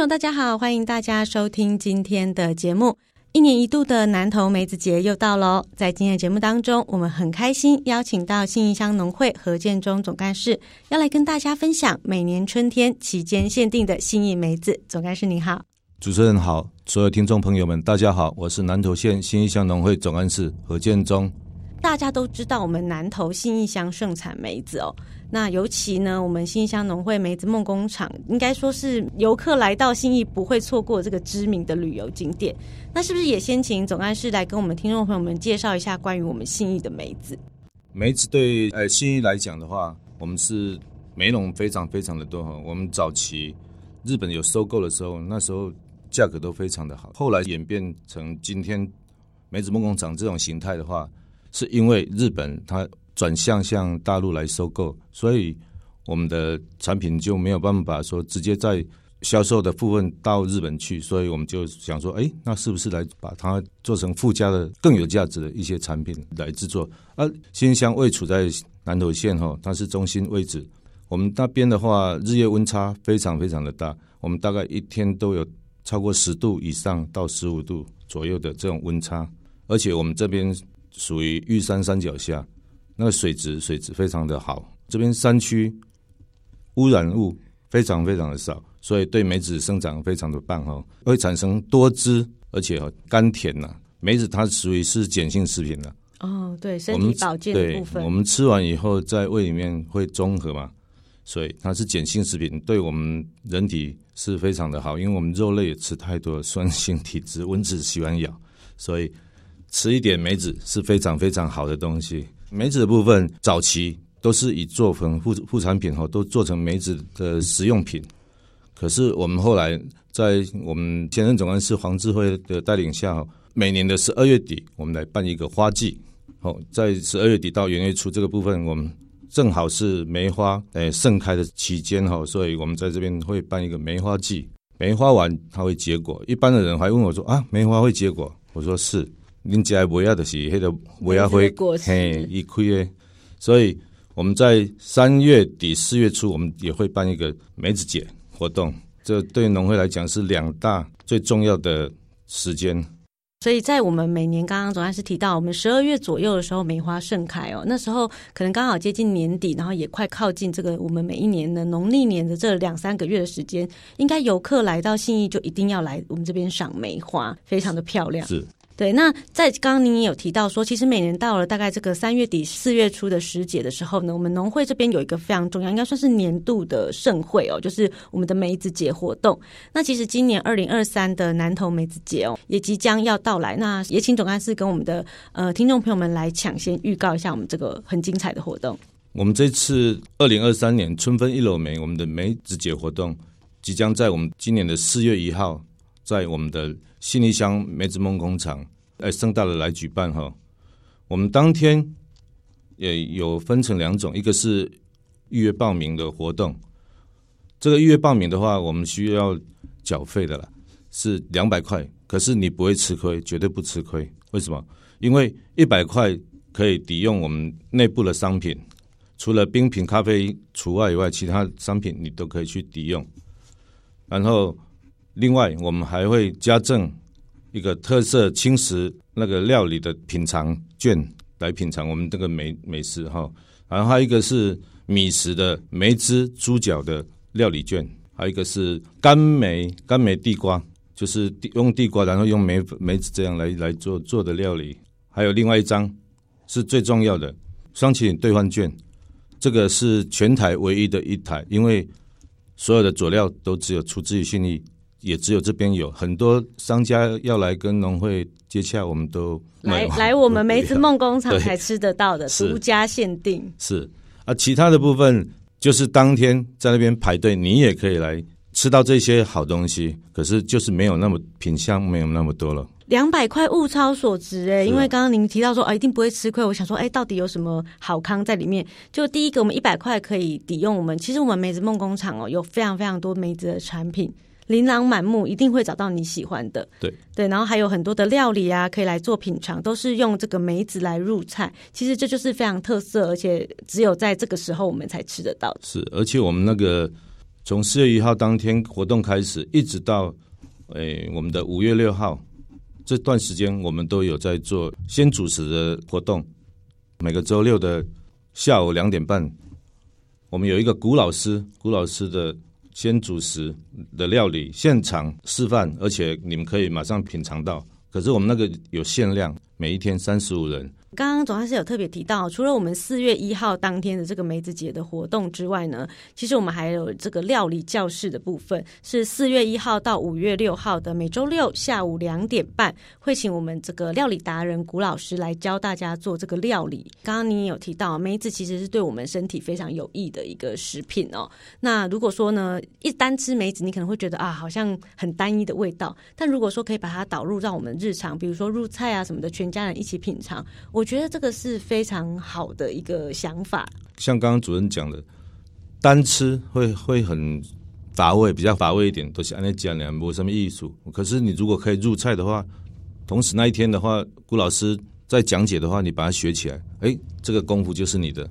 朋友，大家好，欢迎大家收听今天的节目。一年一度的南投梅子节又到了，在今天的节目当中，我们很开心邀请到信义乡农会何建忠总干事，要来跟大家分享每年春天期间限定的信义梅子。总干事你好，主持人好，所有听众朋友们大家好，我是南投县信义乡农会总干事何建忠。大家都知道我们南投信义乡盛产梅子哦。那尤其呢，我们新乡农会梅子梦工厂，应该说是游客来到新义不会错过这个知名的旅游景点。那是不是也先请总干事来跟我们听众朋友们介绍一下关于我们新义的梅子？梅子对呃新义来讲的话，我们是梅农非常非常的多哈。我们早期日本有收购的时候，那时候价格都非常的好。后来演变成今天梅子梦工厂这种形态的话，是因为日本它。转向向大陆来收购，所以我们的产品就没有办法说直接在销售的部分到日本去，所以我们就想说，哎，那是不是来把它做成附加的更有价值的一些产品来制作？而新乡位处在南投县哈，它是中心位置，我们那边的话，日夜温差非常非常的大，我们大概一天都有超过十度以上到十五度左右的这种温差，而且我们这边属于玉山山脚下。那个水质水质非常的好，这边山区污染物非常非常的少，所以对梅子生长非常的棒哦，会产生多汁，而且甘甜呐。梅子它属于是碱性食品的哦，对，身体保健的部分，对，我们吃完以后在胃里面会中和嘛，所以它是碱性食品，对我们人体是非常的好，因为我们肉类也吃太多，酸性体质，蚊子喜欢咬，所以吃一点梅子是非常非常好的东西。梅子的部分，早期都是以做成副副产品哈，都做成梅子的食用品。可是我们后来在我们前任总干事黄智辉的带领下，每年的十二月底，我们来办一个花季。好，在十二月底到元月初这个部分，我们正好是梅花诶盛开的期间哈，所以我们在这边会办一个梅花季。梅花完它会结果，一般的人还问我说啊，梅花会结果？我说是。您家不要的是那个不要会嘿一亏诶，所以我们在三月底四月初，我们也会办一个梅子节活动。这对农会来讲是两大最重要的时间。所以在我们每年刚刚总干事提到，我们十二月左右的时候梅花盛开哦，那时候可能刚好接近年底，然后也快靠近这个我们每一年的农历年的这两三个月的时间，应该游客来到信义就一定要来我们这边赏梅花，非常的漂亮。是。对，那在刚刚您也有提到说，其实每年到了大概这个三月底四月初的时节的时候呢，我们农会这边有一个非常重要，应该算是年度的盛会哦，就是我们的梅子节活动。那其实今年二零二三的南投梅子节哦，也即将要到来。那也请总干事跟我们的呃听众朋友们来抢先预告一下我们这个很精彩的活动。我们这次二零二三年春分一篓梅，我们的梅子节活动即将在我们今年的四月一号，在我们的信义乡梅子梦工厂，哎，盛大的来举办哈。我们当天也有分成两种，一个是预约报名的活动。这个预约报名的话，我们需要缴费的啦，是两百块。可是你不会吃亏，绝对不吃亏。为什么？因为一百块可以抵用我们内部的商品，除了冰品咖啡除外以外，其他商品你都可以去抵用。然后。另外，我们还会加赠一个特色轻食那个料理的品尝券来品尝我们这个美美食哈。然后还有一个是米食的梅汁猪脚的料理券，还有一个是甘梅甘梅地瓜，就是用地瓜然后用梅梅子这样来来做做的料理。还有另外一张是最重要的双麒麟兑换券，这个是全台唯一的一台，因为所有的佐料都只有出自于信义。也只有这边有很多商家要来跟农会接洽，我们都来来我们梅子梦工厂才 吃得到的独家限定。是啊，其他的部分就是当天在那边排队，你也可以来吃到这些好东西，可是就是没有那么品相，没有那么多了。两百块物超所值哎、因为刚刚您提到说啊，一定不会吃亏。我想说，哎，到底有什么好康在里面？就第一个，我们一百块可以抵用我们。其实我们梅子梦工厂哦，有非常非常多梅子的产品，琳琅满目，一定会找到你喜欢的。对对，然后还有很多的料理啊，可以来做品尝，都是用这个梅子来入菜。其实这就是非常特色，而且只有在这个时候我们才吃得到。是，而且我们那个从四月一号当天活动开始，一直到哎我们的五月六号。这段时间我们都有在做先主持的活动，每个周六的下午两点半，我们有一个古老师，古老师的先主食的料理现场示范，而且你们可以马上品尝到。可是我们那个有限量，每一天三十五人。刚刚总干事有特别提到，除了我们四月一号当天的这个梅子节的活动之外呢，其实我们还有这个料理教室的部分，是四月一号到五月六号的每周六下午两点半，会请我们这个料理达人古老师来教大家做这个料理。刚刚你也有提到，梅子其实是对我们身体非常有益的一个食品哦。那如果说呢，一单吃梅子，你可能会觉得啊，好像很单一的味道。但如果说可以把它导入到我们日常，比如说入菜啊什么的，全家人一起品尝。我觉得这个是非常好的一个想法。像刚刚主任讲的，单吃会会很乏味，比较乏味一点，都是按那讲的没什么艺术。可是你如果可以入菜的话，同时那一天的话，顾老师在讲解的话，你把它学起来，哎，这个功夫就是你的。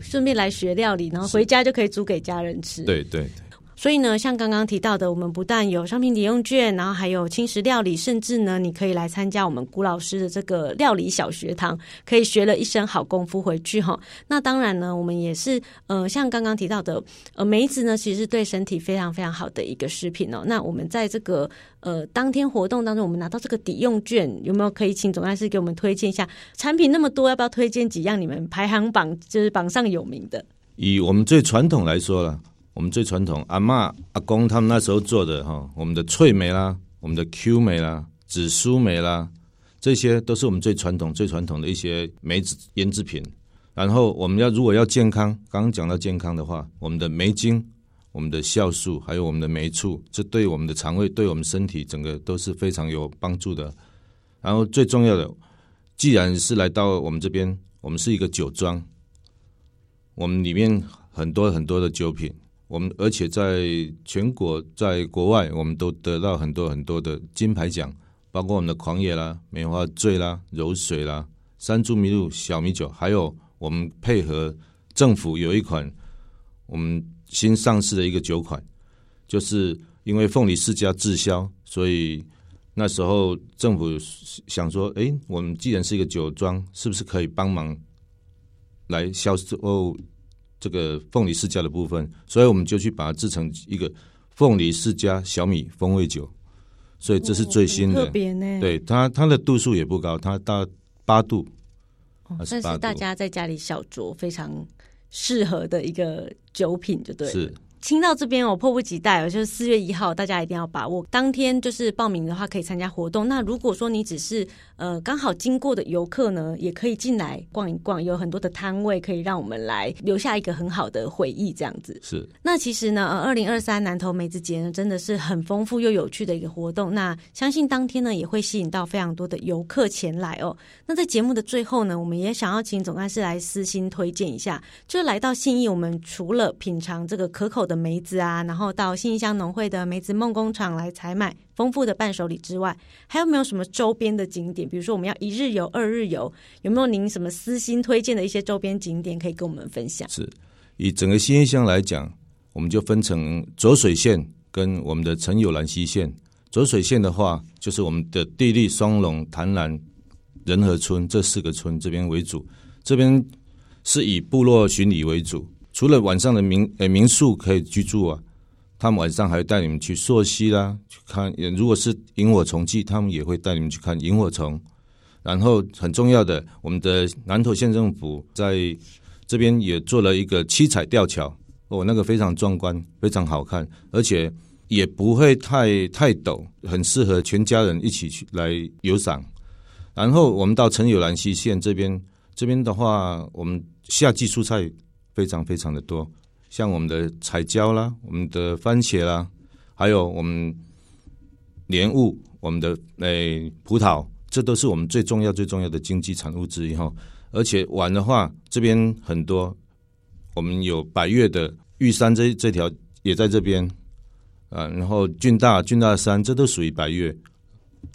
顺便来学料理，然后回家就可以煮给家人吃。对对对。所以呢，像刚刚提到的，我们不但有商品抵用券，然后还有轻食料理，甚至呢，你可以来参加我们古老师的这个料理小学堂，可以学了一身好功夫回去哈。那当然呢，我们也是呃，像刚刚提到的，呃，梅子呢，其实对身体非常非常好的一个食品哦。那我们在这个呃当天活动当中，我们拿到这个抵用券，有没有可以请总干事给我们推荐一下？产品那么多，要不要推荐几样你们排行榜就是榜上有名的？以我们最传统来说了。我们最传统，阿嬷、阿公他们那时候做的哈，我们的脆梅啦，我们的 Q 梅啦，紫苏梅啦，这些都是我们最传统、最传统的一些梅子腌制品。然后我们要如果要健康，刚刚讲到健康的话，我们的梅精、我们的酵素，还有我们的梅醋，这对我们的肠胃、对我们身体整个都是非常有帮助的。然后最重要的，既然是来到我们这边，我们是一个酒庄，我们里面很多很多的酒品。我们而且在全国，在国外，我们都得到很多很多的金牌奖，包括我们的狂野啦、梅花醉啦、柔水啦、山猪麋鹿小米酒，还有我们配合政府有一款我们新上市的一个酒款，就是因为凤梨世家滞销，所以那时候政府想说，哎，我们既然是一个酒庄，是不是可以帮忙来销售？这个凤梨世家的部分，所以我们就去把它制成一个凤梨世家小米风味酒，所以这是最新的。特别呢，对它它的度数也不高，它到八度，但是大家在家里小酌非常适合的一个酒品，就对了。是。听到这边，我迫不及待，就是四月一号，大家一定要把握。当天就是报名的话，可以参加活动。那如果说你只是呃刚好经过的游客呢，也可以进来逛一逛，有很多的摊位可以让我们来留下一个很好的回忆，这样子。是。那其实呢，呃，二零二三南投梅子节呢，真的是很丰富又有趣的一个活动。那相信当天呢，也会吸引到非常多的游客前来哦。那在节目的最后呢，我们也想要请总干事来私心推荐一下，就是来到信义，我们除了品尝这个可口的梅子啊，然后到新义乡农会的梅子梦工厂来采买丰富的伴手礼之外，还有没有什么周边的景点？比如说我们要一日游、二日游，有没有您什么私心推荐的一些周边景点可以跟我们分享？是以整个新义乡来讲，我们就分成浊水线跟我们的陈有兰溪线。浊水线的话，就是我们的地利、双龙、潭南、仁和村这四个村这边为主，这边是以部落巡礼为主。除了晚上的民呃民宿可以居住啊，他们晚上还会带你们去溯溪啦，去看。如果是萤火虫季，他们也会带你们去看萤火虫。然后很重要的，我们的南投县政府在这边也做了一个七彩吊桥，哦，那个非常壮观，非常好看，而且也不会太太陡，很适合全家人一起去来游赏。然后我们到陈有兰溪线这边，这边的话，我们夏季蔬菜。非常非常的多，像我们的彩椒啦，我们的番茄啦，还有我们莲雾、我们的诶、葡萄，这都是我们最重要、最重要的经济产物之一哈。而且玩的话，这边很多，我们有百岳的玉山这这条也在这边啊，然后俊大俊大山，这都属于百岳。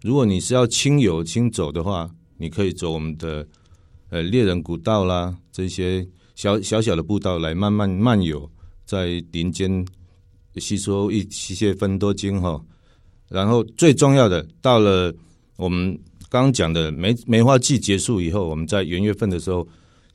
如果你是要轻游轻走的话，你可以走我们的呃猎人古道啦，这些小小小的步道来慢慢漫游，在林间吸收一一些芬多精哈。然后最重要的，到了我们刚刚讲的梅梅花季结束以后，我们在元月份的时候，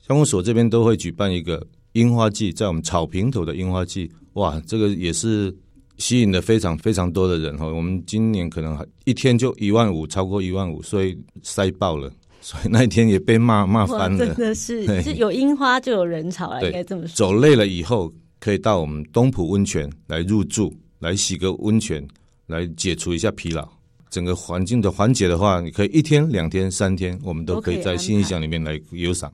乡公所这边都会举办一个樱花季，在我们草坪头的樱花季，哇，这个也是。吸引了非常非常多的人哈，我们今年可能还一天就一万五，超过一万五，所以塞爆了，所以那一天也被骂骂翻了。真的是，是有樱花就有人潮了，应该这么说。走累了以后，可以到我们东浦温泉来入住，来洗个温泉，来解除一下疲劳。整个环境的缓解的话，你可以一天、两天、三天，我们都可以在新义乡里面来游赏。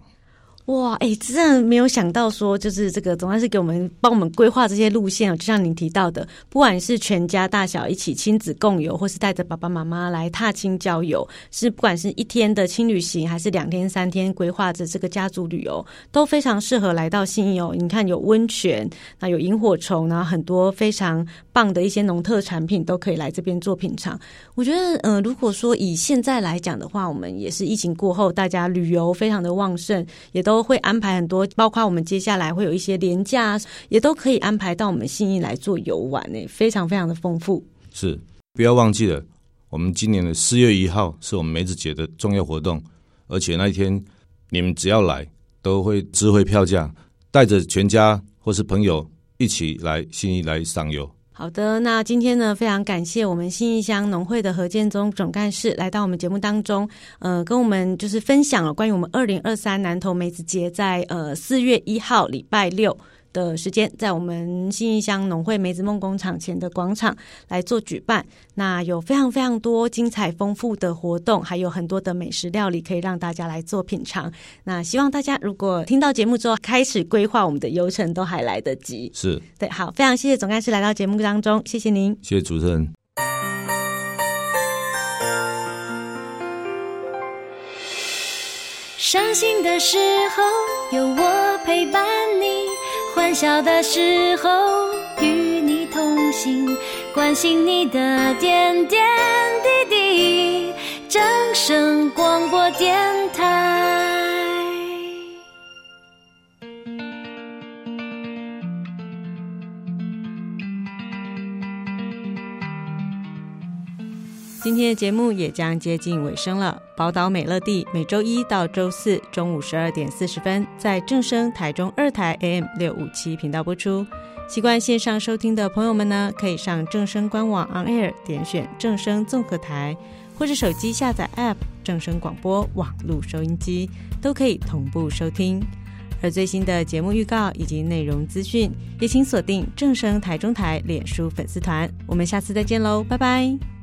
哇，哎，真的没有想到说，就是这个总干事给我们帮我们规划这些路线哦，就像您提到的，不管是全家大小一起亲子共游，或是带着爸爸妈妈来踏青郊游，是不管是一天的轻旅行，还是两天三天规划着这个家族旅游，都非常适合来到信义哦。你看有温泉，那有萤火虫，然后很多非常棒的一些农特产品都可以来这边做品尝。我觉得，呃，如果说以现在来讲的话，我们也是疫情过后，大家旅游非常的旺盛，也都。会安排很多，包括我们接下来会有一些连假，也都可以安排到我们信义来做游玩呢，非常非常的丰富。是，不要忘记了，我们今年的四月一号是我们梅子节的重要活动，而且那一天你们只要来，都会优惠票价，带着全家或是朋友一起来信义来赏游。好的，那今天呢，非常感谢我们新义乡农会的何建宗总干事来到我们节目当中，呃，跟我们就是分享了关于我们二零二三南投梅子节在呃四月一号礼拜六。的时间在我们新义乡农会梅子梦工厂前的广场来做举办，那有非常非常多精彩丰富的活动，还有很多的美食料理可以让大家来做品尝。那希望大家如果听到节目之后开始规划我们的游程，都还来得及。是对，好，非常谢谢总干事来到节目当中，谢谢您，谢谢主持人。伤心的时候有我陪伴你。欢笑的时候与你同行，关心你的点点滴滴。掌声广播电台。今天的节目也将接近尾声了。宝岛美乐蒂每周一到周四中午十二点四十分在正声台中二台 AM 六五七频道播出。习惯线上收听的朋友们呢，可以上正声官网 On Air 点选正声综合台，或者手机下载 App 正声广播网络收音机，都可以同步收听。而最新的节目预告以及内容资讯，也请锁定正声台中台脸书粉丝团。我们下次再见喽，拜拜。